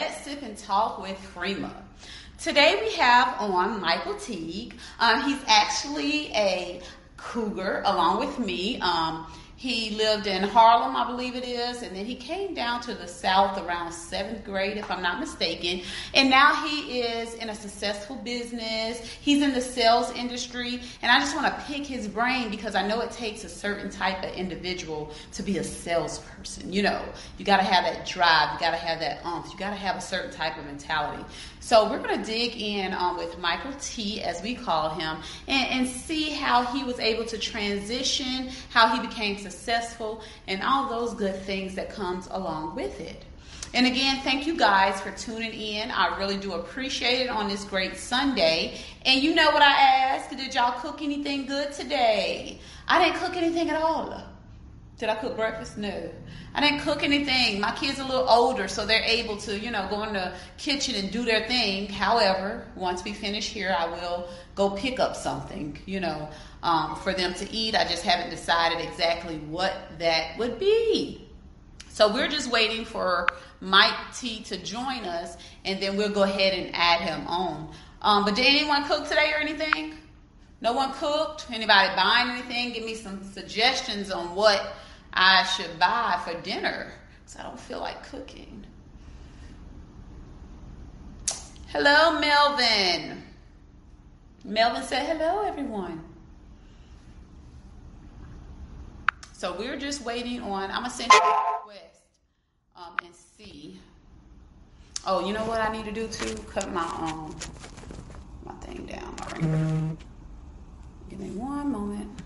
Let's Sip and Talk with Freema. Today we have on Michael Teague. Um, he's actually a cougar along with me. Um, he lived in Harlem, I believe it is, and then he came down to the South around seventh grade, if I'm not mistaken. And now he is in a successful business. He's in the sales industry, and I just want to pick his brain because I know it takes a certain type of individual to be a salesperson. You know, you got to have that drive, you got to have that umph, you got to have a certain type of mentality. So we're going to dig in um, with Michael T, as we call him, and, and see how he was able to transition, how he became successful, and all those good things that comes along with it. And again, thank you guys for tuning in. I really do appreciate it on this great Sunday. And you know what I asked? Did y'all cook anything good today? I didn't cook anything at all. Did I cook breakfast? No. I didn't cook anything. My kids are a little older, so they're able to, you know, go in the kitchen and do their thing. However, once we finish here, I will go pick up something, you know, um, for them to eat. I just haven't decided exactly what that would be. So we're just waiting for Mike T to join us, and then we'll go ahead and add him on. Um, but did anyone cook today or anything? No one cooked? Anybody buying anything? Give me some suggestions on what I should buy for dinner because I don't feel like cooking. Hello, Melvin. Melvin said, Hello, everyone. So we're just waiting on, I'm going to send you a request um, and see. Oh, you know what I need to do too? Cut my um my thing down. Give me one moment.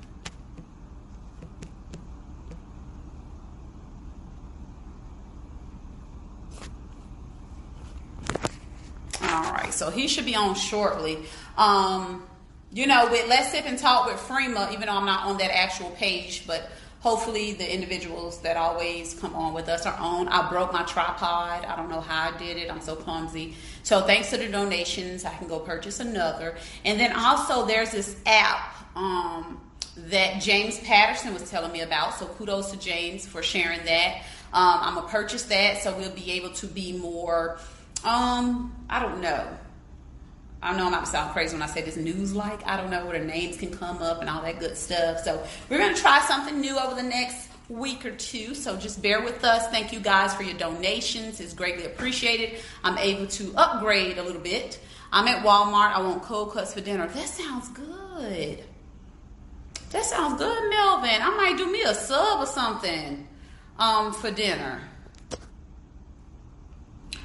All right, so he should be on shortly. Um, you know, with Let's Sip and Talk with Freema, even though I'm not on that actual page, but hopefully the individuals that always come on with us are on. I broke my tripod. I don't know how I did it. I'm so clumsy. So thanks to the donations, I can go purchase another. And then also there's this app um, that James Patterson was telling me about. So kudos to James for sharing that. Um, I'm gonna purchase that so we'll be able to be more um, I don't know. I know I'm about to sound crazy when I say this news like. I don't know where the names can come up and all that good stuff. So we're to try something new over the next week or two. So just bear with us. Thank you guys for your donations. It's greatly appreciated. I'm able to upgrade a little bit. I'm at Walmart. I want cold cuts for dinner. That sounds good. That sounds good, Melvin. I might do me a sub or something um, for dinner.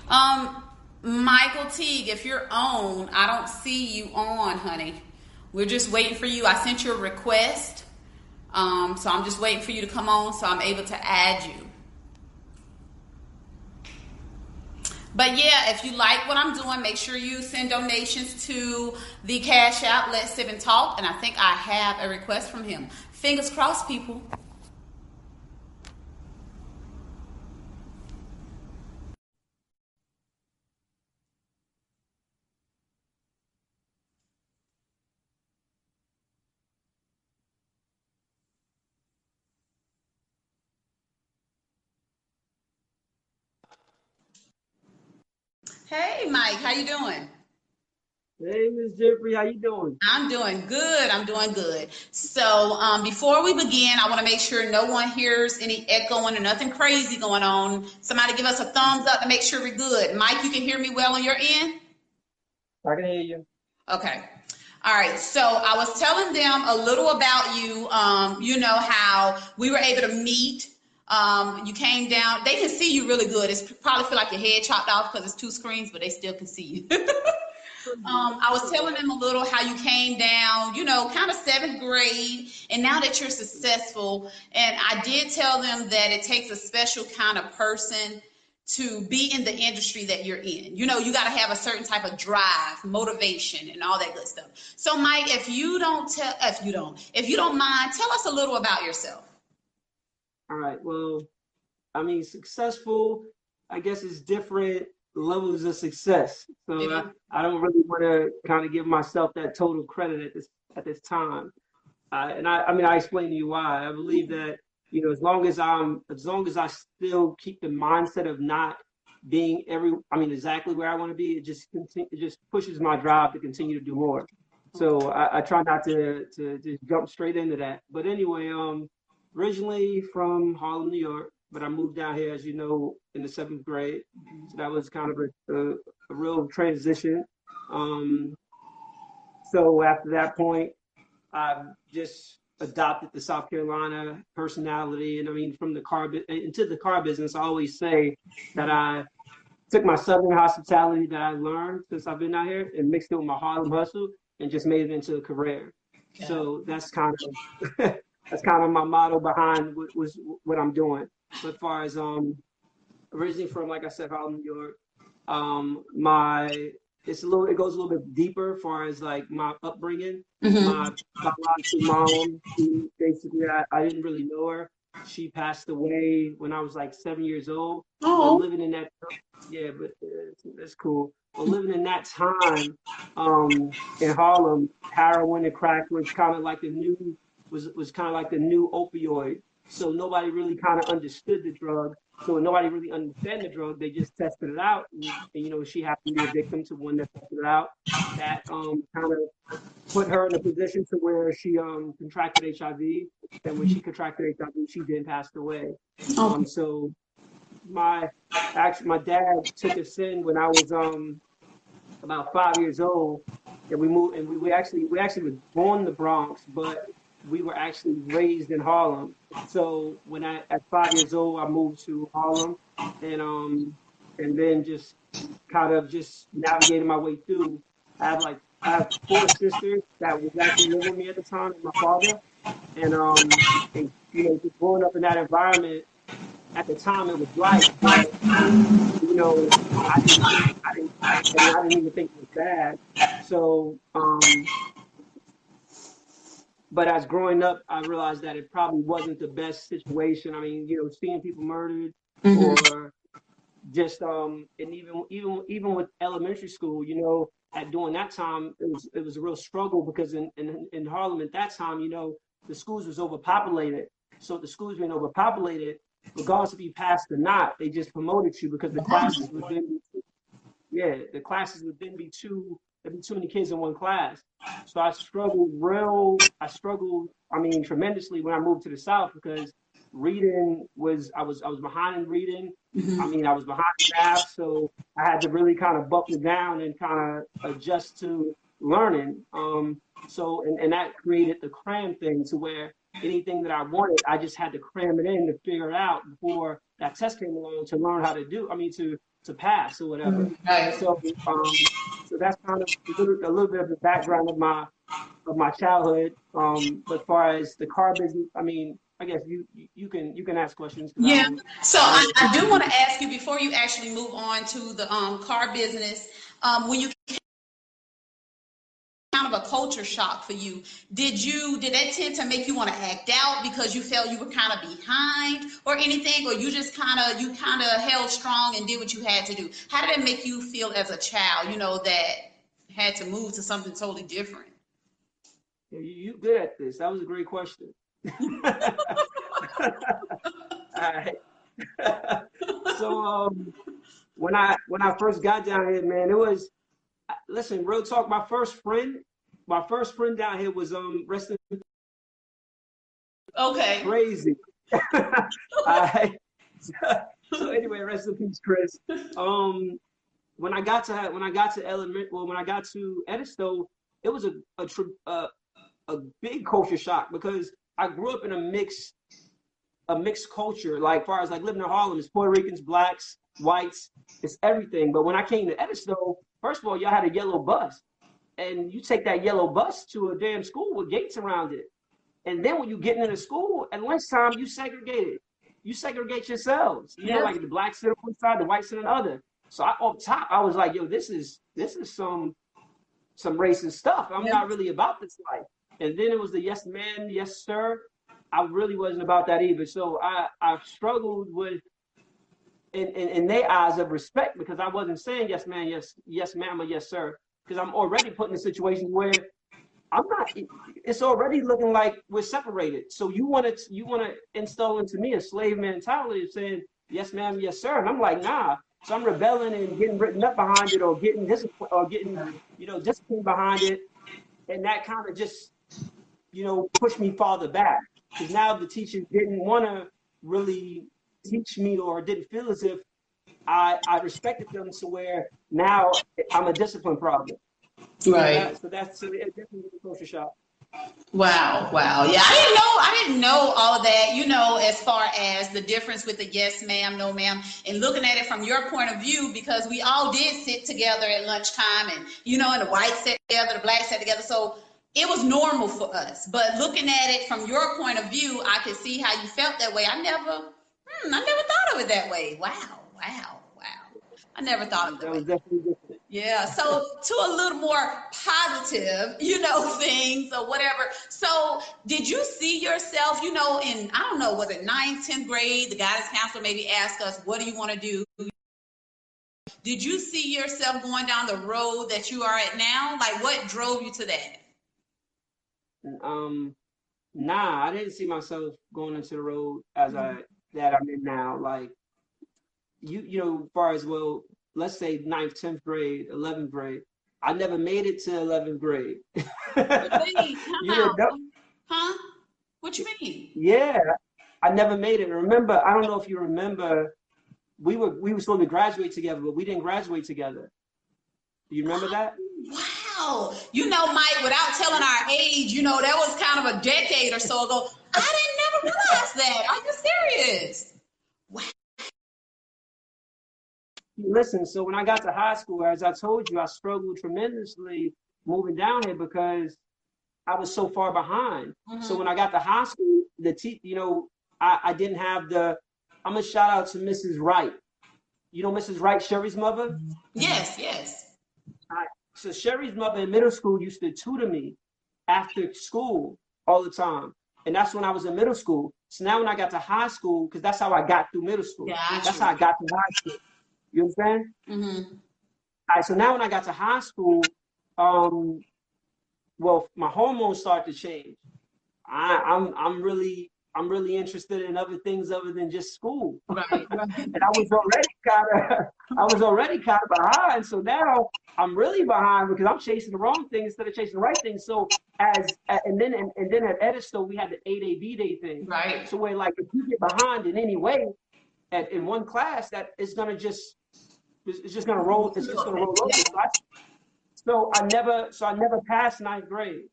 Um, Michael Teague, if you're on, I don't see you on, honey. We're just waiting for you. I sent you a request. Um, so I'm just waiting for you to come on so I'm able to add you. But yeah, if you like what I'm doing, make sure you send donations to the Cash App, Let's Sip and Talk. And I think I have a request from him. Fingers crossed, people. Hey, Mike, how you doing? Hey, Miss Jeffrey, how you doing? I'm doing good. I'm doing good. So, um, before we begin, I want to make sure no one hears any echoing or nothing crazy going on. Somebody give us a thumbs up to make sure we're good. Mike, you can hear me well on your end? I can hear you. Okay. All right. So I was telling them a little about you. Um, you know how we were able to meet um, you came down. They can see you really good. It's probably feel like your head chopped off because it's two screens, but they still can see you. um, I was telling them a little how you came down, you know, kind of seventh grade, and now that you're successful. And I did tell them that it takes a special kind of person to be in the industry that you're in. You know, you got to have a certain type of drive, motivation, and all that good stuff. So, Mike, if you don't tell, if you don't, if you don't mind, tell us a little about yourself. All right. Well, I mean, successful, I guess, is different levels of success. So I, I don't really want to kind of give myself that total credit at this at this time. Uh, and I, I mean, I explained to you why. I believe that you know, as long as I'm, as long as I still keep the mindset of not being every, I mean, exactly where I want to be. It just continue, it just pushes my drive to continue to do more. So I, I try not to to just jump straight into that. But anyway, um, originally from Harlem, New York, but I moved down here, as you know, in the seventh grade. So that was kind of a, a, a real transition. Um, so after that point, I just adopted the South Carolina personality. And I mean, from the car into the car business, I always say that I took my Southern hospitality that I learned since I've been out here and mixed it with my Harlem hustle and just made it into a career. Yeah. So that's kind of that's kind of my motto behind what was what I'm doing. But as far as um originally from like I said, Harlem, New York, um my it's a little it goes a little bit deeper as far as like my upbringing. Mm-hmm. My biological mom, she basically I, I didn't really know her. She passed away when I was like seven years old. Oh, living in that yeah, but uh, that's cool. But living in that time um, in Harlem, heroin and crack was kind of like the new was was kind of like the new opioid. So nobody really kind of understood the drug. So nobody really understand the drug. They just tested it out, and, and, you know she happened to be a victim to one that tested it out. That um, kind of put her in a position to where she um, contracted HIV. And when she contracted HIV, she then passed away. Oh. Um, so my actually my dad took us in when I was um about five years old, and we moved and we, we actually we actually were born in the Bronx, but we were actually raised in Harlem. So when I at five years old, I moved to Harlem, and um and then just kind of just navigating my way through. I have like I have four sisters that was actually living with me at the time, and my father, and um and you know just growing up in that environment at the time it was right, but you know, I didn't, I didn't, I, I didn't even think it was bad. So, um, but as growing up, I realized that it probably wasn't the best situation. I mean, you know, seeing people murdered mm-hmm. or just um, and even even even with elementary school, you know, at during that time, it was it was a real struggle because in in, in Harlem at that time, you know, the schools was overpopulated. So the schools being overpopulated, regardless if you passed or not, they just promoted you because the classes would then be yeah, the classes would then be too there'd be too many kids in one class. So I struggled real I struggled, I mean, tremendously when I moved to the South because reading was I was I was behind in reading. Mm-hmm. I mean I was behind in math, so I had to really kind of buckle down and kind of adjust to learning. Um so and, and that created the cram thing to where anything that I wanted, I just had to cram it in to figure it out before that test came along to learn how to do. I mean, to to pass or whatever. Mm-hmm. Right. So, um, so that's kind of a little, a little, bit of the background of my of my childhood. Um, as far as the car business, I mean, I guess you you can you can ask questions. Yeah. so I, I do want to ask you before you actually move on to the um, car business. Um, when you kind of a culture shock for you. Did you did that tend to make you want to act out because you felt you were kind of behind or anything, or you just kind of you kind of held strong and did what you had to do? How did it make you feel as a child? You know that had to move to something totally different. You good at this. That was a great question. All right. so um, when I when I first got down here, man, it was listen, real talk. My first friend, my first friend down here was um resting. Okay. Crazy. so anyway, rest in peace, Chris. Um, when I got to when I got to element, well, when I got to Edisto, it was a a, a a big culture shock because I grew up in a mixed a mixed culture. Like far as like living in Harlem, it's Puerto Ricans, blacks, whites, it's everything. But when I came to Edisto, first of all, y'all had a yellow bus and you take that yellow bus to a damn school with gates around it. And then when you get into school at lunchtime, you segregate it. You segregate yourselves. You know, like the blacks sit on one side, the whites sit on the other. So I, up top, I was like, yo, this is this is some some racist stuff. I'm not really about this life. And then it was the yes man, yes sir. I really wasn't about that either. So I I struggled with in, in, in their eyes of respect because I wasn't saying yes man, yes, yes ma'am, or yes sir because I'm already put in a situation where I'm not. It's already looking like we're separated. So you want to you want to install into me a slave mentality of saying yes, ma'am, yes, sir, and I'm like, nah. So I'm rebelling and getting written up behind it, or getting this, or getting you know discipline behind it, and that kind of just you know pushed me farther back because now the teachers didn't want to really teach me or didn't feel as if I I respected them to where now I'm a discipline problem. Right. So, that, so that's so it definitely a culture shock. Wow, wow. Yeah, I didn't know I didn't know all of that, you know, as far as the difference with the yes ma'am, no ma'am, and looking at it from your point of view, because we all did sit together at lunchtime and you know, and the whites sat together, the blacks sat together. So it was normal for us. But looking at it from your point of view, I could see how you felt that way. I never hmm, I never thought of it that way. Wow, wow. I never thought of that, That was definitely different. Yeah. So to a little more positive, you know, things or whatever. So did you see yourself, you know, in I don't know, was it ninth, tenth grade? The guidance counselor maybe asked us, "What do you want to do?" Did you see yourself going down the road that you are at now? Like, what drove you to that? Um, nah, I didn't see myself going into the road as I that I'm in now. Like you, you know, as far as well, let's say ninth, tenth grade, eleventh grade. I never made it to eleventh grade. Wait, You know? Huh? What you mean? Yeah, I never made it. Remember, I don't know if you remember, we were we were supposed to graduate together, but we didn't graduate together. Do you remember that? Oh, wow. You know, Mike, without telling our age, you know, that was kind of a decade or so ago. I didn't never realize that. Are you serious? Listen, so when I got to high school, as I told you, I struggled tremendously moving down here because I was so far behind. So mm-hmm. when I got to high school, the te- you know, I, I didn't have the. I'm gonna shout out to Mrs. Wright. You know Mrs. Wright, Sherry's mother. Mm-hmm. Yes, yes. So Sherry's mother in middle school used to tutor me after school all the time, and that's when I was in middle school. So now when I got to high school, because that's how I got through middle school. Gotcha. That's how I got to high school. You understand? Mm-hmm. All right, so now when I got to high school, um, well, my hormones start to change. I, I'm I'm really I'm really interested in other things other than just school. Right. And I was already kind of I was already kind of behind. So now I'm really behind because I'm chasing the wrong thing instead of chasing the right thing. So as and then and, and then at Edisto we had the 8A B day thing. Right. So where like if you get behind in any way at in one class, that is gonna just it's just gonna roll. It's just gonna roll over. So I, so I never so I never passed ninth grade.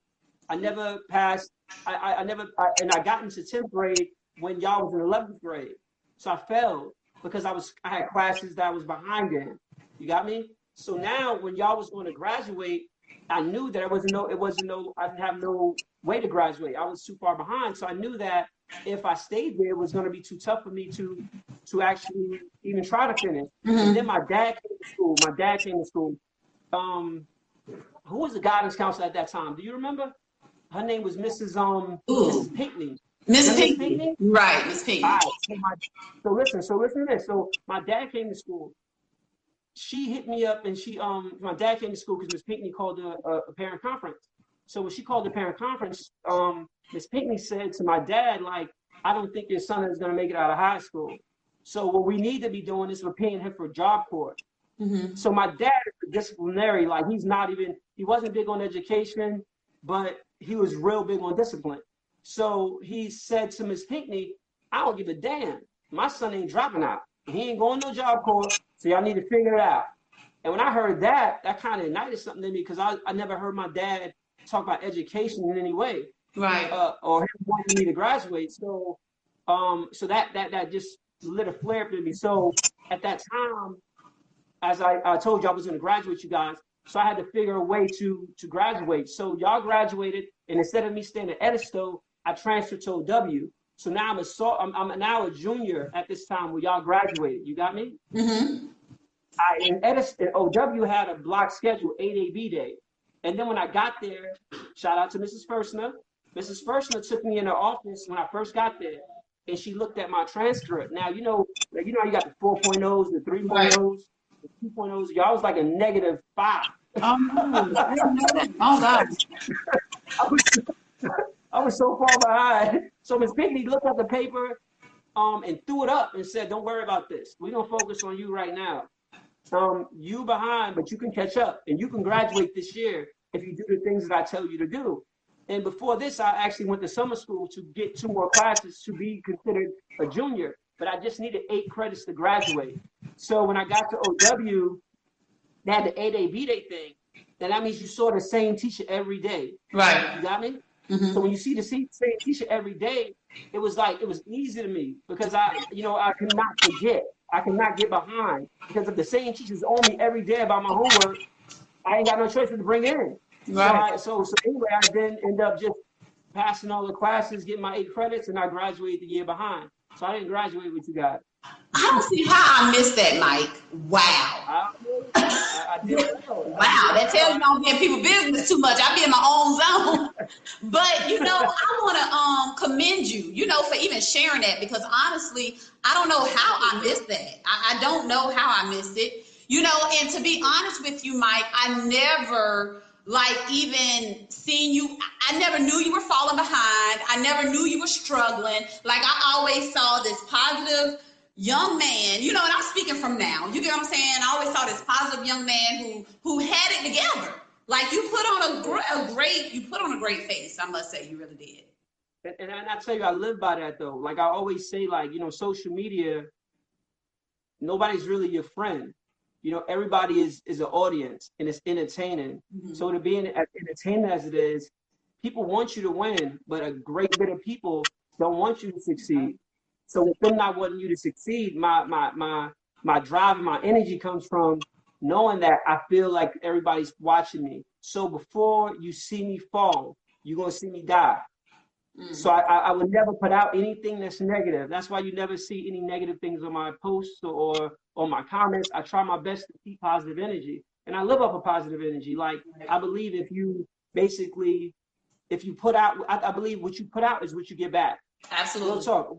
I never passed. I I, I never I, and I got into tenth grade when y'all was in eleventh grade. So I failed because I was I had classes that I was behind in. You got me? So now when y'all was going to graduate, I knew that it wasn't no it wasn't no I didn't have no way to graduate. I was too far behind. So I knew that if I stayed there, it was going to be too tough for me to to actually even try to finish. Mhm. And then my dad came to school. My dad came to school. Um, who was the guidance counselor at that time? Do you remember? Her name was Mrs. Um Ooh. Mrs. Pinckney. Miss Pinckney. Pinckney? Right, Miss Pinckney. All right. So, my, so listen. So listen to this. So my dad came to school. She hit me up, and she um my dad came to school because Miss Pinckney called a, a, a parent conference. So when she called the parent conference, um Miss Pinckney said to my dad like, I don't think your son is going to make it out of high school. So what we need to be doing is we're paying him for job corps. Mm-hmm. So my dad is a disciplinary, like he's not even, he wasn't big on education, but he was real big on discipline. So he said to Miss Pinckney, I don't give a damn. My son ain't dropping out. He ain't going no job corps, so y'all need to figure it out. And when I heard that, that kind of ignited something in me because I, I never heard my dad talk about education in any way Right. uh, or him wanting me to graduate. So, um, so that that that just lit a flare up in me. So at that time, as I, I told you, I was going to graduate, you guys. So I had to figure a way to to graduate. So y'all graduated, and instead of me staying at Edisto, I transferred to OW. So now I'm a so I'm, I'm now a junior at this time where y'all graduated. You got me? Mm-hmm. I in Edisto, OW had a block schedule, 8AB day. And then when I got there, shout out to Mrs. Firstner. Mrs. Firstner took me in her office when I first got there, and she looked at my transcript. Now you know, you know, how you got the 4.0s, the 3.0s, the 2.0s. Y'all was like a negative five. Oh, no. I didn't know that. Oh, God. I was, so far behind. So Miss Pinckney looked at the paper um, and threw it up and said, "Don't worry about this. We're gonna focus on you right now." um, you behind, but you can catch up and you can graduate this year if you do the things that I tell you to do. And before this, I actually went to summer school to get two more classes to be considered a junior, but I just needed eight credits to graduate. So when I got to OW, they had the A day, B day thing. Then that means you saw the same teacher every day. Right. You got me? Mhm. So when you see the same teacher every day, it was like it was easy to me because I, you know, I cannot forget. I cannot get behind because if the same teachers on me every day about my homework, I ain't got no choice but to bring it in. So, Right. I, so so anyway, I then end up just passing all the classes, getting my eight credits, and I graduated the year behind. So I didn't graduate with you guys. I don't see how I missed that, Mike. Wow. I, I, I. Wow, that tells you I don't in people business too much. I be in my own zone. But you know, I want to um commend you, you know, for even sharing that because honestly, I don't know how I missed that. I, I don't know how I missed it. You know, and to be honest with you, Mike, I never like even seen you. I never knew you were falling behind. I never knew you were struggling. Like I always saw this positive young man, you know, and I'm speaking from now. You get what I'm saying? I always saw this positive young man who who had it together. Like you put on a, gr- a great, you put on a great face. I must say, you really did. And, and I, and I tell you, I live by that though. Like I always say, like you know, social media, nobody's really your friend. You know, everybody is is an audience and it's entertaining. Mhm. So to be in, as entertaining as it is, people want you to win, but a great bit of people don't want you to succeed. So with them not wanting you to succeed, my my my my drive and my energy comes from knowing that I feel like everybody's watching me. So before you see me fall, you're gonna see me die. Mhm. So I, I would never put out anything that's negative. That's why you never see any negative things on my posts or on my comments. I try my best to keep positive energy, and I live off of positive energy. Like I believe if you basically, if you put out, I, I believe what you put out is what you get back. Real Absolutely. talk.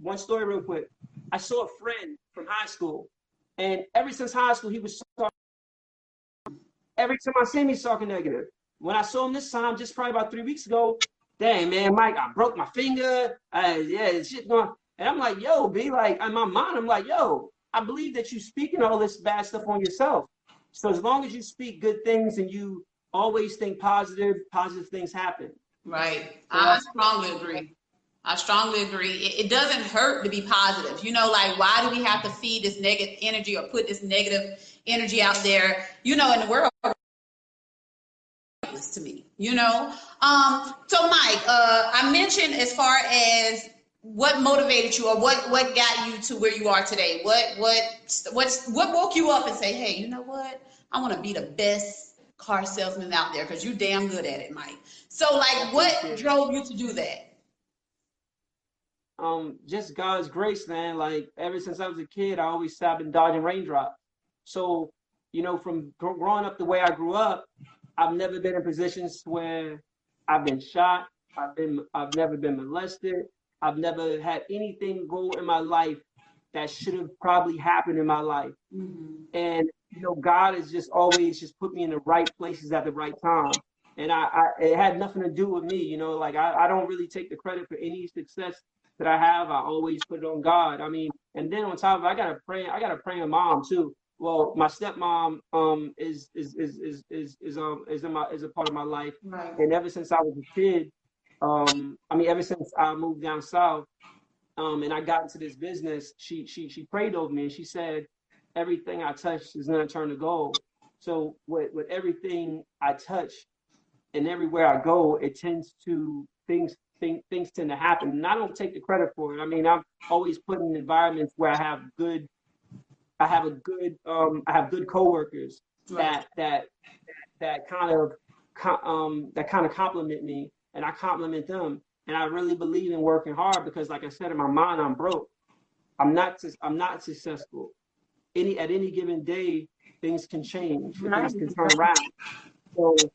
One story, real quick. I saw a friend from high school, and ever since high school, he was talking. Every time I see him, he's talking negative. When I saw him this time, just probably about three weeks ago, dang man, Mike, I broke my finger. Uh, yeah, shit going. And I'm like, yo, be like, in my mind, I'm like, yo, I believe that you speaking all this bad stuff on yourself. So as long as you speak good things and you always think positive, positive things happen. Right. I strongly agree. I strongly agree. It, it doesn't hurt to be positive. You know, like why do we have to feed this negative energy or put this negative energy out there? You know, in the world to me. You know. Um. So, Mike, uh, I mentioned as far as what motivated you or what what got you to where you are today. What what what's what woke you up and say, hey, you know what? I want to be the best car salesman out there because you're damn good at it, Mike. So, like, what drove you to do that? Um just God's grace, man. Like ever since I was a kid, I always said I've been dodging raindrops. So, you know, from gr- growing up the way I grew up, I've never been in positions where I've been shot. I've been I've never been molested. I've never had anything go in my life that should have probably happened in my life. And you know, God has just always just put me in the right places at the right time. And I, I it had nothing to do with me, you know, like I, I don't really take the credit for any success that I have. I always put it on God. I mean, and then on top of it, I got a praying, I got a praying my mom too. Well, my stepmom um is is is is is, is um is in my is a part of my life. Right. And ever since I was a kid, um, I mean, ever since I moved down south, um, and I got into this business, she she she prayed over me and she said, everything I touch is gonna turn to gold. So with with everything I touch, and everywhere I go, it tends to things thing, things tend to happen. And I don't take the credit for it. I mean, I'm always put in environments where I have good, I have a good, um, I have good coworkers that that that kind of um that kind of compliment me, and I compliment them. And I really believe in working hard because, like I said, in my mind, I'm broke. I'm not. I'm not successful. Any at any given day, things can change. Things can turn around. So,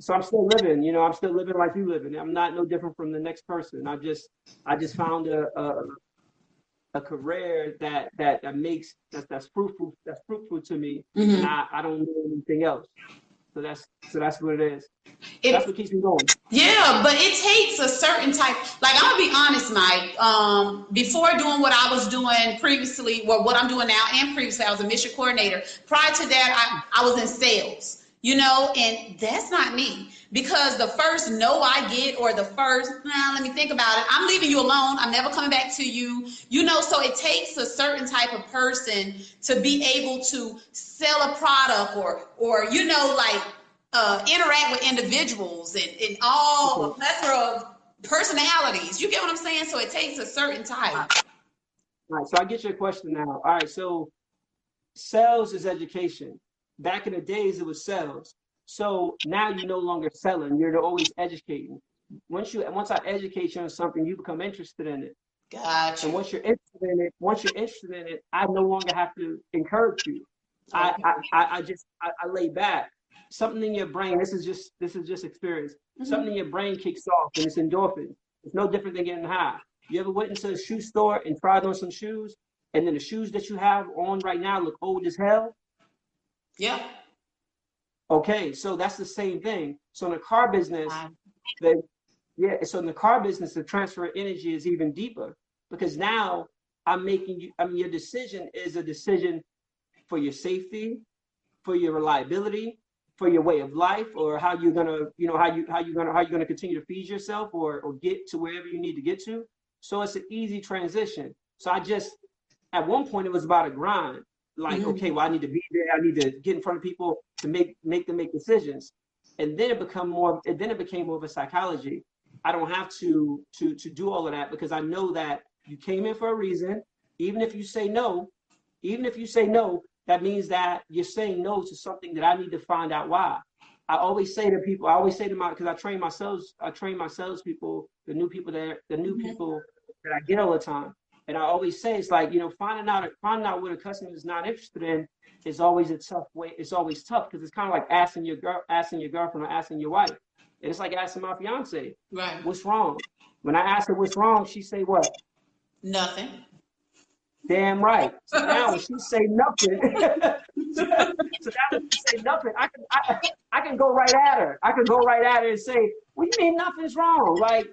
so I'm still living. You know, I'm still living like you living. I'm not no different from the next person. I just, I just found a a, a career that that that makes that's that's fruitful that's fruitful to me. Mhm. And I, I don't know anything else. So that's so that's what it is. It, that's what keeps me going. Yeah, but it takes a certain type. Like I'm gonna be honest, Mike. Um, before doing what I was doing previously, well, what I'm doing now and previously, I was a mission coordinator. Prior to that, I, I was in sales. You know, and that's not me because the first no I get or the first, nah, let me think about it. I'm leaving you alone. I'm never coming back to you. You know, so it takes a certain type of person to be able to sell a product or or you know like uh, interact with individuals and, and all a plethora of personalities. You get what I'm saying? So it takes a certain type. All right. So I get your question now. All right. So sales is education. Back in the days, it was sales. So now you're no longer selling. You're always educating. Once you once I educate you on something, you become interested in it. Gotcha. And once you're interested in it, once you're interested in it, I no longer have to encourage you. I, I, I just I, I, lay back. Something in your brain. This is just this is just experience. Mm-hmm. Something in your brain kicks off, and it's endorphin. It's no different than getting high. You ever went into a shoe store and tried on some shoes, and then the shoes that you have on right now look old as hell? Yeah. Okay, so that's the same thing. So in the car business, the yeah, so in the car business, the transfer of energy is even deeper because now I'm making you. I mean, your decision is a decision for your safety, for your reliability, for your way of life, or how you're gonna, you know, how you how you gonna how you're gonna continue to feed yourself or or get to wherever you need to get to. So it's an easy transition. So I just at one point it was about a grind like mm-hmm. okay well i need to be there. I need to get in front of people to make make them make decisions. And then it become more and then it became more of a psychology. I don't have to to to do all of that because i know that you came in for a reason. Even if you say no even if you say no that means that you're saying no to something that i need to find out why. I always say to people i always say to my because i train myself i train my salespeople the new people that the new mm-hmm. people that i get all the time and I always say it's like, you know, finding out finding out what a customer is not interested in is always a tough way. It's always tough because it's kind of like asking your girl, asking your girlfriend or asking your wife. And it's like asking my fiance, right? What's wrong? When I ask her what's wrong, she say what? Nothing. Damn right. So now when she say nothing, so now when she say nothing, I can I, I can go right at her. I can go right at her and say, "What do you mean nothing's wrong? Like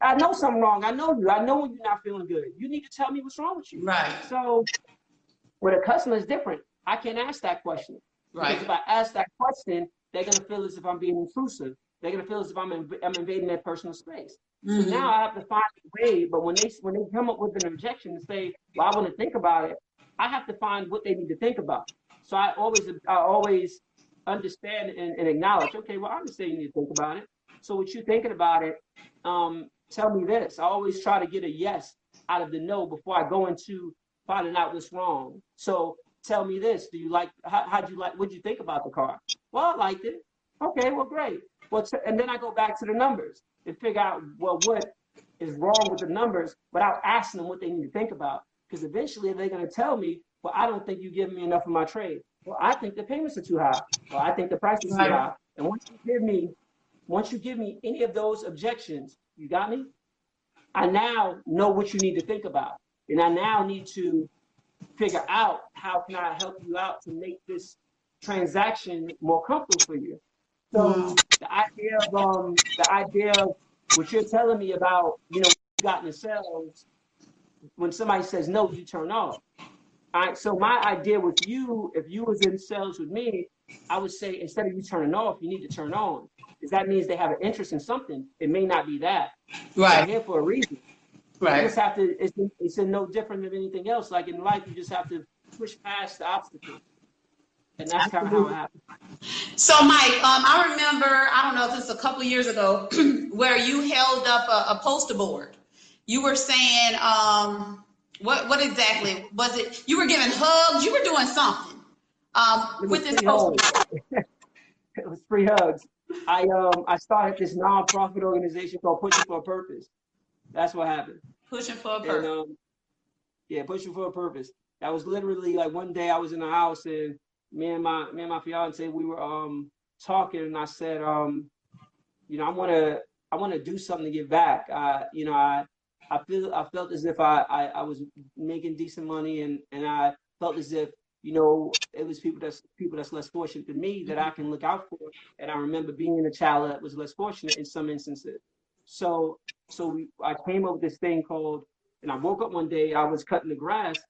I know something wrong. I know you. I know when you're not feeling good. You need to tell me what's wrong with you. Right. So with a customer is different. I can't ask that question. Right. Because if I ask that question, they're gonna feel as if I'm being intrusive. They're gonna feel as if I'm, inv- I'm invading their personal space. Mm-hmm. So now I have to find a way. But when they when they come up with an objection and say, "Well, I want to think about it," I have to find what they need to think about. So I always I always understand and, and acknowledge. Okay, well, I understand you need to think about it. So what you thinking about it? Um, tell me this. I always try to get a yes out of the no before I go into finding out what's wrong. So tell me this. Do you like? How, how'd you like? What'd you think about the car? Well, I liked it. Okay, well, great. Well, t- and then I go back to the numbers and figure out well what is wrong with the numbers without asking them what they need to think about. Because eventually they're going to tell me, well, I don't think you give me enough of my trade. Well, I think the payments are too high. Well, I think the price is too high. And once you give me once you give me any of those objections, you got me? I now know what you need to think about. And I now need to figure out how can I help you out to make this transaction more comfortable for you. So mm-hmm. the idea of um the idea of what you're telling me about, you know, you got in the sales, when somebody says no, you turn off. All right. So my idea with you, if you was in sales with me, I would say instead of you turning off, you need to turn on. Because that means they have an interest in something. It may not be that. Right. They're here for a reason. Right. You just have to. It's it's no different than anything else. Like in life, you just have to push past the obstacle. And that's kind of how it happens. So, Mike, um, I remember, I don't know if this it's a couple years ago, where you held up a, a poster board. You were saying, um, what what exactly was it? You were giving hugs. You were doing something um, with this poster. it was free hugs. I um I started this nonprofit organization called Pushing for a Purpose. That's what happened. Pushing for a purpose. And, um, yeah, pushing for a purpose. That was literally like one day I was in the house and me and my me and my fiance we were um talking and I said um you know I want to I want to do something to give back. Uh, you know I I feel I felt as if I, I I was making decent money and and I felt as if you know, it was people that's people that's less fortunate than me that I can look out for. And I remember being a child that was less fortunate in some instances. So so we, I came up with this thing called, and I woke up one day, I was cutting the grass,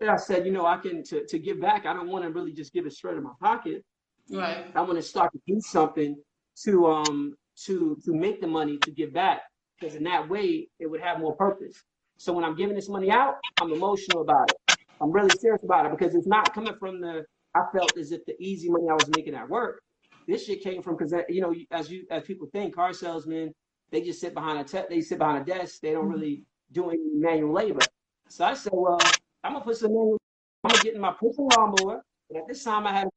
and I said, you know, I can to, to give back, I don't want to really just give it straight in my pocket. Right. I want to start to do something to um to to make the money to give back. Because in that way it would have more purpose. So when I'm giving this money out, I'm emotional about it. I'm really serious about it because it's not coming from the I felt as if the easy money I was making at work. This shit came from because you know as you as people think car salesmen they just sit behind a te- they sit behind a desk they don't mm-hmm. really do any manual labor. So I said, well, I'm gonna put some manual. I'm gonna get in my pushing lawnmower. And at this time I had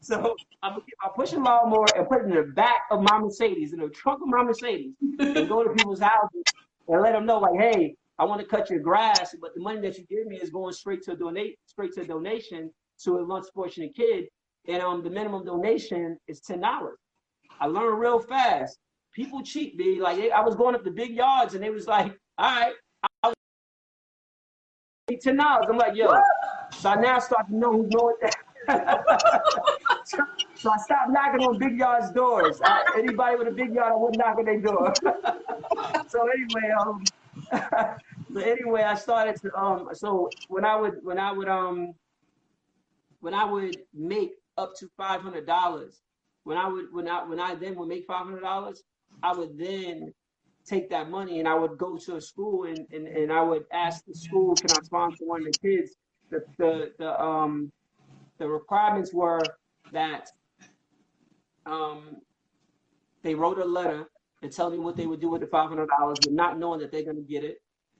so I'm gonna get my pushing lawnmower and put it in the back of my Mercedes, in the trunk of my Mercedes, and go to people's houses and let them know, like, hey, I want to cut your grass, but the money that you give me is going straight to a donate, straight to a donation to a less fortunate kid, and um, the minimum donation is ten dollars. I learned real fast. People cheat, me. Like I was going up to big yards, and they was like, all right, ten dollars. I'm like, yo. So I now start to know who's doing that. so I stopped knocking on big yards doors. I, anybody with a big yard, I wouldn't knock on their door. so anyway, um, so anyway, I started to um. So when I would when I would um when I would make up to five hundred dollars, when I would when I when I then would make five hundred dollars, I would then take that money and I would go to a school and, and, and I would ask the school, can I sponsor one of the kids? The the the um the requirements were that um, they wrote a letter and tell me what they would do with the five hundred dollars, but not knowing that they're going to get it.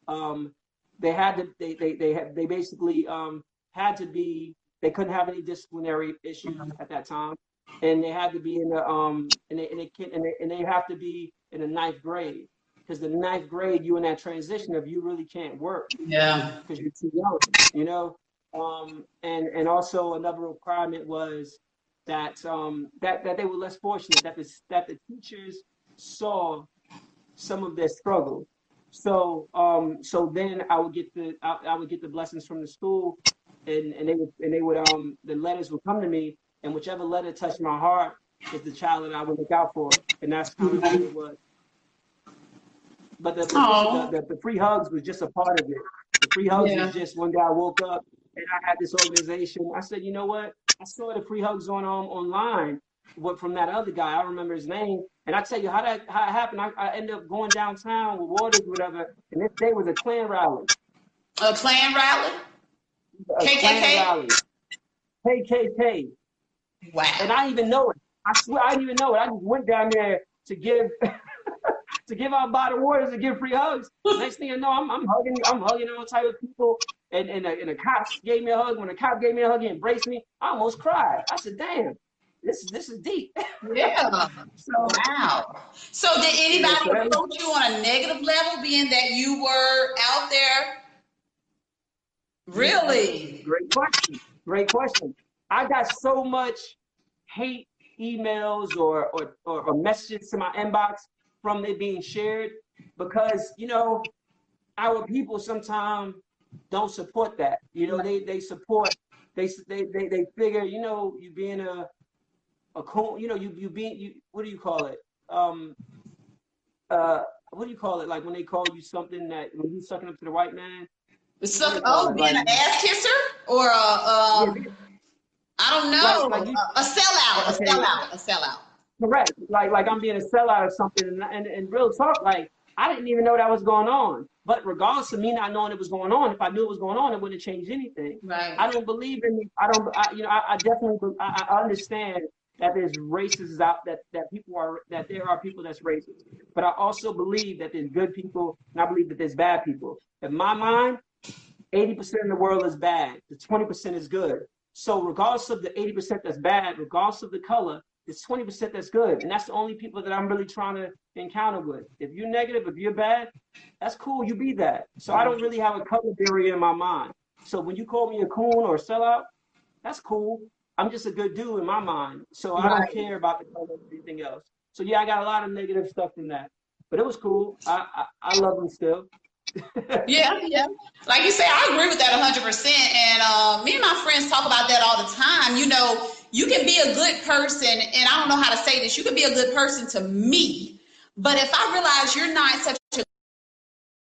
Um, they had to. They they they had, they basically um, had to be. They couldn't have any disciplinary issues at that time, and they had to be in the um and they and they can and they, and they have to be in the ninth grade because the ninth grade you in that transition of you really can't work. Yeah. Because you're too young, you know. Um, and and also another requirement was that um, that that they were less fortunate that the that the teachers saw some of their struggle. So um, so then I would get the I, I, would get the blessings from the school, and and they would and they would um the letters would come to me, and whichever letter touched my heart is the child that I would look out for, and that's kind of what it was. But the the, the, the, free hugs was just a part of it. The free hugs yeah. was just one day I woke up and I had this organization. I said, you know what? I saw the free hugs on um online. What from that other guy? I remember his name. And I tell you how that how it happened. I, I ended up going downtown with Waters, whatever. And this day was a Klan rally. A Klan rally. A KKK. Klan rally. KKK. Wow. And I even know it. I swear I didn't even know it. I just went down there to give to give out bottled waters to give free hugs. Next thing you know, I'm, I'm hugging, I'm hugging all type of people. And and a, and a cop gave me a hug. When a cop gave me a hug, he embraced me. I almost cried. I said, "Damn, this is this is deep." Yeah. so wow. So did anybody yeah, approach you on a negative level, being that you were out there? Really? Great question. Great question. I got so much hate emails or, or, or, or messages to my inbox from it being shared because you know our people sometimes don't support that. You know, they they support they they they, they figure you know you being a a cool you know you you being you what do you call it um uh what do you call it like when they call you something that when you sucking up to the white man. So, oh, being like, an ass kisser or a um, yeah, I don't know like, like you, a, a sellout, okay. a sellout, a sellout. Correct. Like like I'm being a sellout or something. And, and, and real talk, like I didn't even know that was going on. But regardless of me not knowing it was going on, if I knew it was going on, it wouldn't change anything. Right. I don't believe in. I don't. I, you know. I, I definitely. I, I understand that there's racists out that that people are that there are people that's racist. But I also believe that there's good people, and I believe that there's bad people. In my mind, 80% of the world is bad. The 20% is good. So regardless of the 80% that's bad, regardless of the color, it's 20% that's good. And that's the only people that I'm really trying to encounter with. If you're negative, if you're bad, that's cool. You be that. So I don't really have a color barrier in my mind. So when you call me a coon or a sellout, that's cool. I'm just a good dude in my mind. So I don't care about the color or anything else. So yeah, I got a lot of negative stuff from that. But it was cool. I I, I love them still. yeah, yeah. Like you say, I agree with that 100%. And uh, me and my friends talk about that all the time. You know, you can be a good person, and I don't know how to say this, you can be a good person to me. But if I realize you're not such a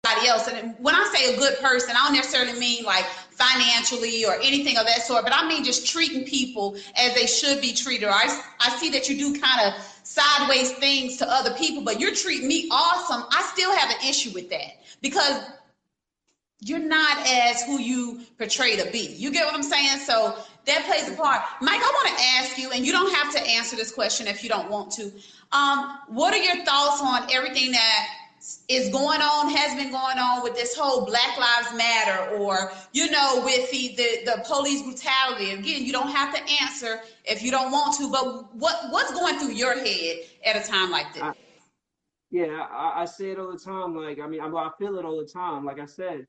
somebody else. And when I say a good person, I don't necessarily mean like financially or anything of that sort, but I mean just treating people as they should be treated. I, I see that you do kind of sideways things to other people, but you're treating me awesome. I still have an issue with that because you're not as who you portray to be. You get what I'm saying? So that plays a part. Mike, I want to ask you, and you don't have to answer this question if you don't want to. Um, what are your thoughts on everything that is going on, has been going on with this whole Black Lives Matter or, you know, with the, the, the police brutality. Again, you don't have to answer if you don't want to, but what, what's going through your head at a time like this? I, yeah, I, I, say it all the time. Like, I mean, I, I feel it all the time. Like I said,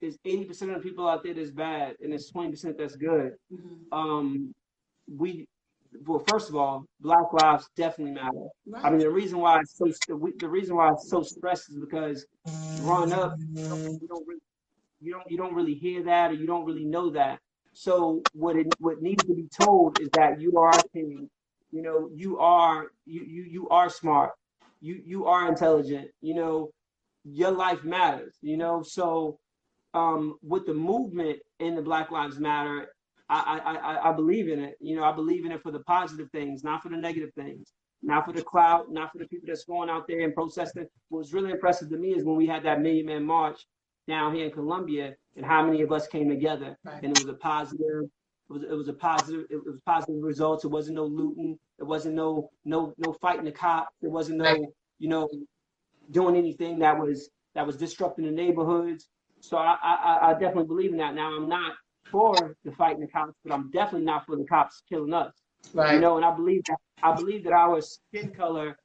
there's 80% of the people out there that's bad and there's 20% that's good. Mm-hmm. Um, we well, first of all, Black lives definitely matter. Right. I mean, the reason why it's so the reason why it's so stressed is because growing up, you don't, you don't really you don't you don't really hear that or you don't really know that. So what it what needs to be told is that you are king. You know, you are you you you are smart. You you are intelligent. You know, your life matters. You know, so um, with the movement in the Black Lives Matter, I, I, I believe in it. You know, I believe in it for the positive things, not for the negative things, not for the clout, not for the people that's going out there and protesting. What was really impressive to me is when we had that Million Man March down here in Columbia, and how many of us came together, right. and it was a positive. It was, it was a positive. It was positive results. It wasn't no looting. It wasn't no no no fighting the cops. It wasn't no you know doing anything that was that was disrupting the neighborhoods. So I, I, I definitely believe in that. Now I'm not for the fighting the cops, but I'm definitely not for the cops killing us. Right. You know, and I believe that I believe that our skin color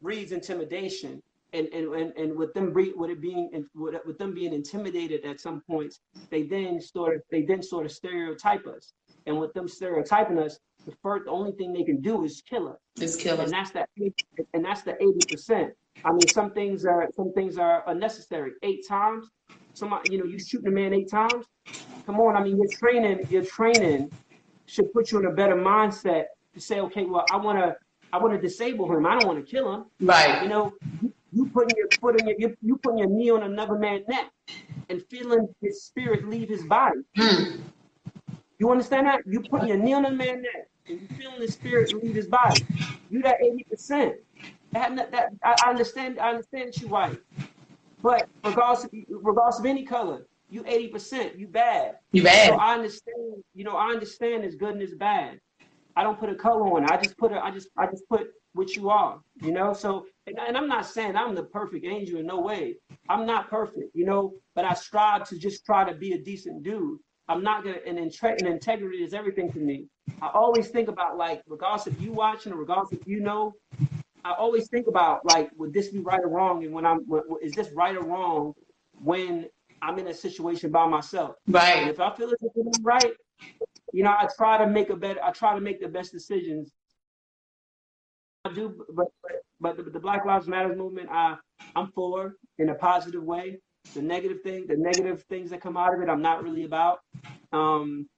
breeds intimidation. And, and, and, and with them breed with it being with, with them being intimidated at some points, they then sort of they then sort of stereotype us. And with them stereotyping us, the first the only thing they can do is kill us. Just kill us. And that's that and that's the 80%. I mean some things are some things are unnecessary. Eight times, somebody, you know, you shooting a man eight times, come on. I mean, your training, your training should put you in a better mindset to say, okay, well, I want to, I want to disable him. I don't want to kill him. Right. You know, you putting your foot in your, you, you putting your knee on another man's neck and feeling his spirit leave his body. Mm. You understand that? You putting your knee on a man's neck and you feeling his spirit leave his body. You that eighty percent. That, that I understand. I understand you white, but regardless of, regardless of any color, you 80%, you bad. You bad. So I understand, you know, I understand it's good and it's bad. I don't put a color on it. I just put a, I just I just put what you are, you know. So and, and I'm not saying I'm the perfect angel in no way. I'm not perfect, you know, but I strive to just try to be a decent dude. I'm not gonna and, intre- and integrity is everything to me. I always think about like regardless if you watching or regardless if you know, I always think about like would this be right or wrong, and when I'm is this right or wrong when I'm in a situation by myself. Right. And if I feel it's right, you know, I try to make a better. I try to make the best decisions. I do, but but, the, the Black Lives Matter movement, I I'm for in a positive way. The negative thing, the negative things that come out of it, I'm not really about. Um,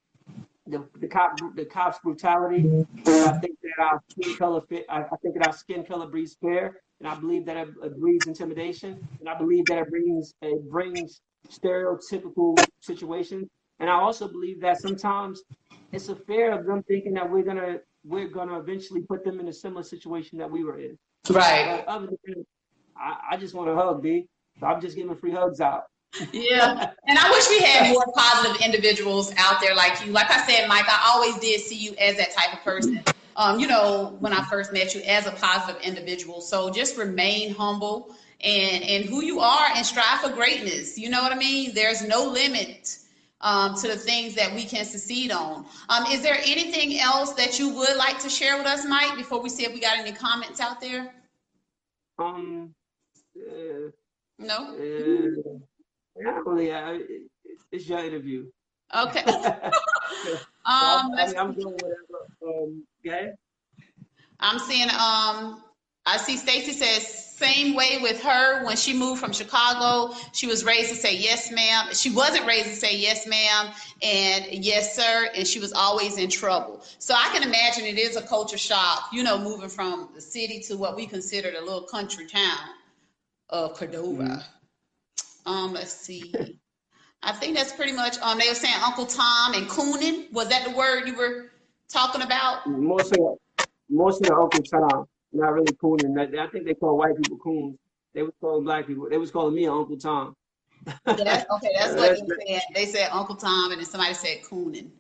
the the cop the cops brutality. I think that our skin color fit. I, I think that our skin color breeds fear, and I believe that it, it breeds intimidation, and I believe that it brings it brings stereotypical situations. And I also believe that sometimes it's a fear of them thinking that we're gonna we're gonna eventually put them in a similar situation that we were in. Right. But other than I, I just want to hug, B. So I'm just giving free hugs out. Yeah. And I wish we had more positive individuals out there like you. Like I said, Mike, I always did see you as that type of person. Um, you know, when I first met you as a positive individual. So just remain humble and and who you are and strive for greatness. You know what I mean? There's no limit um, to the things that we can succeed on. Um, is there anything else that you would like to share with us, Mike, before we see if we got any comments out there? Um, uh, no. Uh, Uh, it's your interview. Okay. um, I am doing whatever. Um, okay. I'm seeing um I see Stacy says same way with her when she moved from Chicago. She was raised to say yes, ma'am. She wasn't raised to say yes, ma'am, and yes, sir, and she was always in trouble. So I can imagine it is a culture shock, you know, moving from the city to what we considered a little country town of Cordova. Mm-hmm. Um, let's see. I think that's pretty much. Um, they were saying Uncle Tom and cooning. Was that the word you were talking about? Mostly, mostly Uncle Tom not really cooning. I think they call white people coons. They was calling black people. They was calling me Uncle Tom. yeah, okay, that's what they said. They said Uncle Tom, and then somebody said cooning.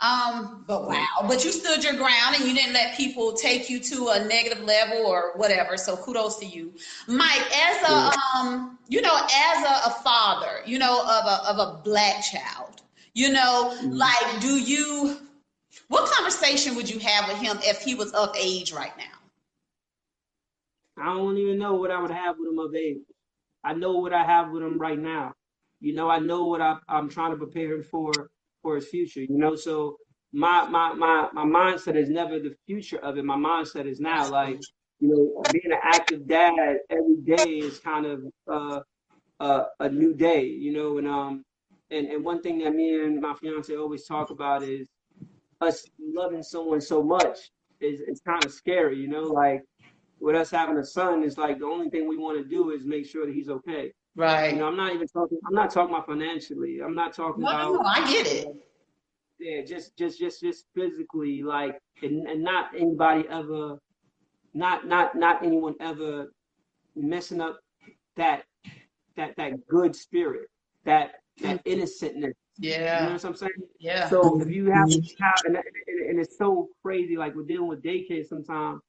Um, but wow, but you stood your ground and you didn't let people take you to a negative level or whatever. So kudos to you, Mike. As a um, you know, as a, a, father, you know, of a of a black child, you know, mm-hmm. like, do you? What conversation would you have with him if he was of age right now? I don't even know what I would have with him of age. I know what I have with him right now. You know, I know what I, I'm trying to prepare him for for his future. You know, so my my my my mindset is never the future of it. My mindset is now. Like, you know, being an active dad every day is kind of uh, uh, a new day. You know, and um, and and one thing that me and my fiance always talk about is us loving someone so much is it's kind of scary. You know, like with us having a son, it's like the only thing we want to do is make sure that he's okay. Right. You know, I'm not even talking. I'm not talking about financially. I'm not talking no, about. No, I get it. Yeah, just, just, just, just physically, like, and, and not anybody ever, not, not, not anyone ever messing up that, that, that good spirit, that, that mm. innocentness. Yeah. You know what I'm saying? Yeah. So if you have, a child and, and it's so crazy, like we're dealing with daycare sometimes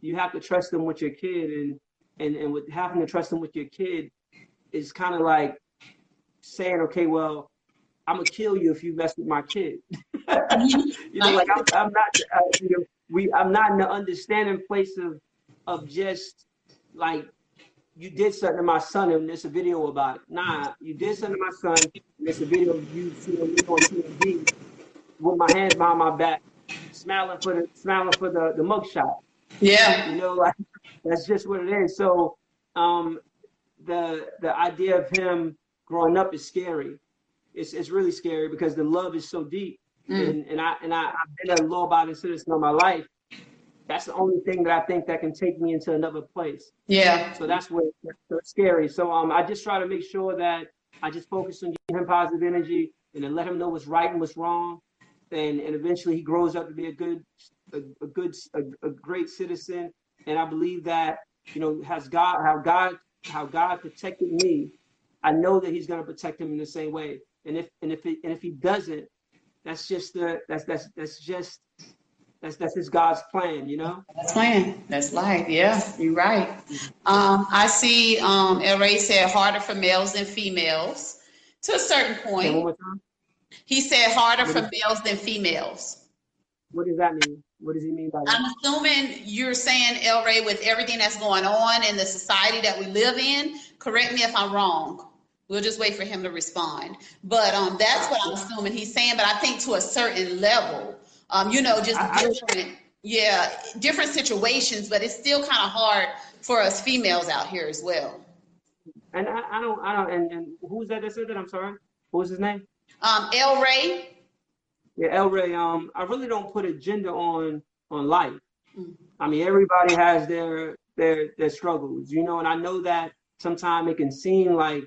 you have to trust them with your kid and and and with having to trust them with your kid is kind of like saying okay well i'm gonna kill you if you mess with my kid you know like i'm, I'm not uh, you know, we i'm not in the understanding place of of just like you did something to my son and there's a video about it. Nah, you did something to my son and there's a video of you seeing me on TV with my hands behind my back, smiling for the smiling for the, the mugshot. Yeah. You know, like that's just what it is. So um the the idea of him growing up is scary. It's it's really scary because the love is so deep. Mm. And and I and I, I've been a law abiding citizen all my life. That's the only thing that I think that can take me into another place. Yeah. So that's what that's scary. So um I just try to make sure that I just focus on giving him positive energy and then let him know what's right and what's wrong. And and eventually he grows up to be a good a, a good, a, a great citizen, and I believe that you know has God, how God, how God protected me. I know that He's going to protect him in the same way. And if and if he, and if He doesn't, that's just the that's that's that's just that's that's his God's plan, you know. That's plan. That's life. Yeah, you're right. Um, I see. Um, El Ray said harder for males than females to a certain point. He said harder for males than females. What does that mean? What does he mean by that? I'm assuming you're saying, El Ray, with everything that's going on in the society that we live in. Correct me if I'm wrong. We'll just wait for him to respond. But um, that's what I'm assuming he's saying. But I think to a certain level, um, you know, just I, different, I, yeah, different situations. But it's still kind of hard for us females out here as well. And I, I don't, I don't. And, and who's that that said that? I'm sorry. What was his name? Um, El Ray. Yeah, El Ray. Um, I really don't put a gender on on life. Mm-hmm. I mean, everybody has their their their struggles, you know, and I know that sometimes it can seem like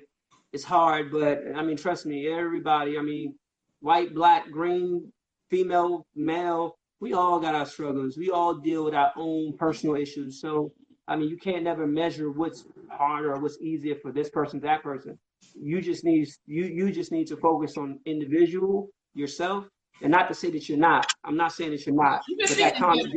it's hard, but I mean, trust me, everybody. I mean, white, black, green, female, male, we all got our struggles. We all deal with our own personal issues. So, I mean, you can't never measure what's harder or what's easier for this person, that person. You just need you you just need to focus on individual yourself and not to say that you're not. I'm not saying that you're not. You're but that comment,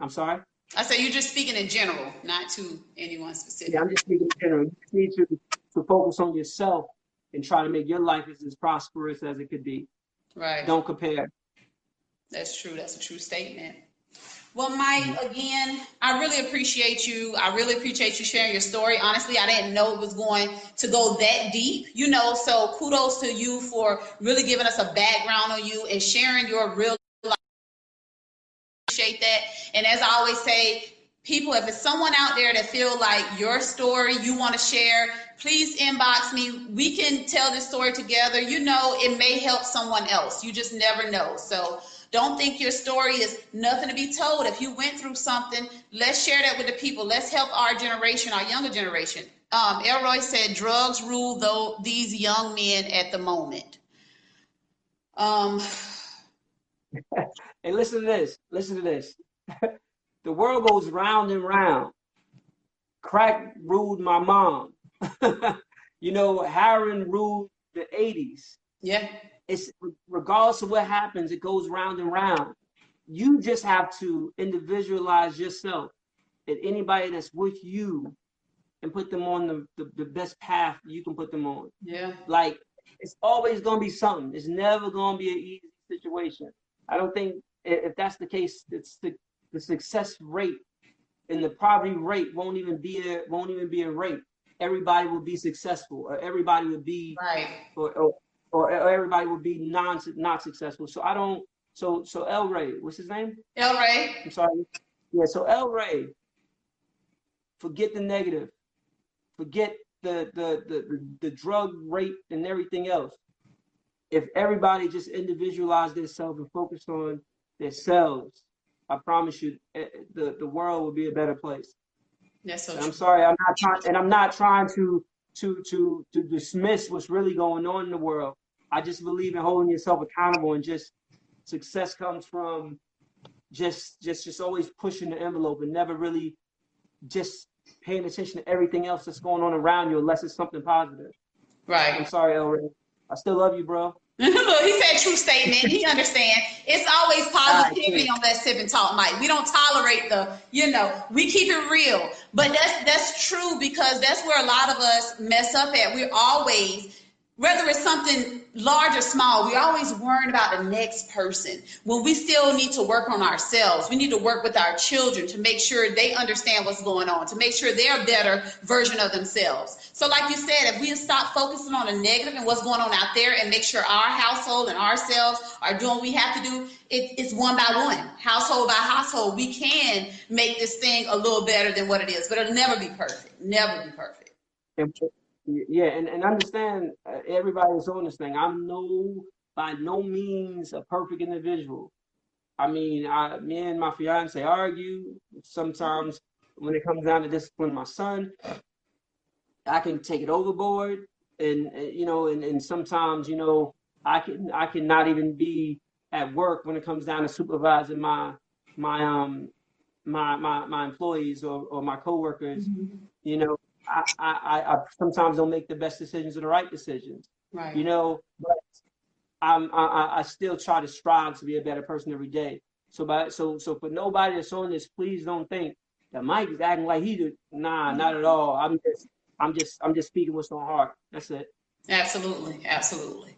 I'm sorry? I said you're just speaking in general, not to anyone specific. Yeah, I'm just speaking in general. You need to, to focus on yourself and try to make your life as, as prosperous as it could be. Right. Don't compare. That's true. That's a true statement. Well, Mike, again, I really appreciate you. I really appreciate you sharing your story. Honestly, I didn't know it was going to go that deep, you know. So kudos to you for really giving us a background on you and sharing your real life. Appreciate that. And as I always say, people, if it's someone out there that feel like your story you want to share, please inbox me. We can tell this story together. You know, it may help someone else. You just never know. So don't think your story is nothing to be told. If you went through something, let's share that with the people. Let's help our generation, our younger generation. Um, Elroy said drugs rule though these young men at the moment. Um, hey, listen to this. Listen to this. the world goes round and round. Crack ruled my mom. you know, heroin ruled the 80s. Yeah. It's regardless of what happens, it goes round and round. You just have to individualize yourself and anybody that's with you and put them on the, the, the best path you can put them on. Yeah. Like it's always gonna be something. It's never gonna be an easy situation. I don't think if that's the case, it's the, the success rate and the poverty rate won't even be a won't even be a rate. Everybody will be successful, or everybody will be right, or, or or, everybody would be non not successful. So I don't. So so El Ray, what's his name? El Ray. I'm sorry. Yeah. So El Ray. Forget the negative. Forget the the the the, drug rate and everything else. If everybody just individualized themselves and focused on themselves, I promise you, eh, the the world will be a better place. Yes, so I'm sorry, I'm not trying, and I'm not trying to to to to dismiss what's really going on in the world. I just believe in holding yourself accountable and just success comes from just just just always pushing the envelope and never really just paying attention to everything else that's going on around you unless it's something positive. Right. I'm sorry, Elray. I still love you, bro. he said true statement. He understand. It's always positivity on that sip and talk mic. We don't tolerate the, you know, we keep it real. But that's that's true because that's where a lot of us mess up at. We're always whether it's something large or small, we always worrying about the next person when we still need to work on ourselves. We need to work with our children to make sure they understand what's going on, to make sure they're a better version of themselves. So, like you said, if we stop focusing on the negative and what's going on out there and make sure our household and ourselves are doing what we have to do, it, it's one by one, household by household. We can make this thing a little better than what it is, but it'll never be perfect. Never be perfect. Yeah, and, and understand uh, everybody's on this thing. I'm no by no means a perfect individual. I mean, I me and my fiance argue sometimes when it comes down to discipline my son. I can take it overboard, and you know, and, and sometimes you know I can I can not even be at work when it comes down to supervising my my um my my my employees or, or my coworkers. Mm-hmm. You know, I, I, I sometimes don't make the best decisions or the right decisions. Right. You know, but I'm I, I still try to strive to be a better person every day. So by so so for nobody that's on this, please don't think that Mike is acting like he did. Nah, not at all. I'm just I'm just I'm just speaking what's on heart. That's it. Absolutely, absolutely.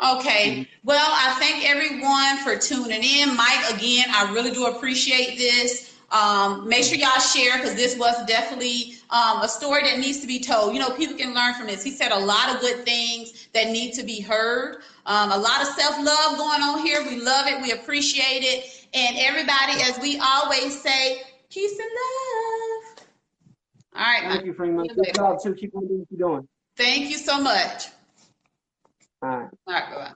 Okay. Mm-hmm. Well, I thank everyone for tuning in. Mike, again, I really do appreciate this. Um, make sure y'all share because this was definitely um, a story that needs to be told. You know, people can learn from this. He said a lot of good things that need to be heard. Um, a lot of self love going on here. We love it. We appreciate it. And everybody, as we always say, peace and love. All right. Thank you very. Good job, too. Keep on doing what you're doing. Thank you so much. All right. All right. Bye-bye.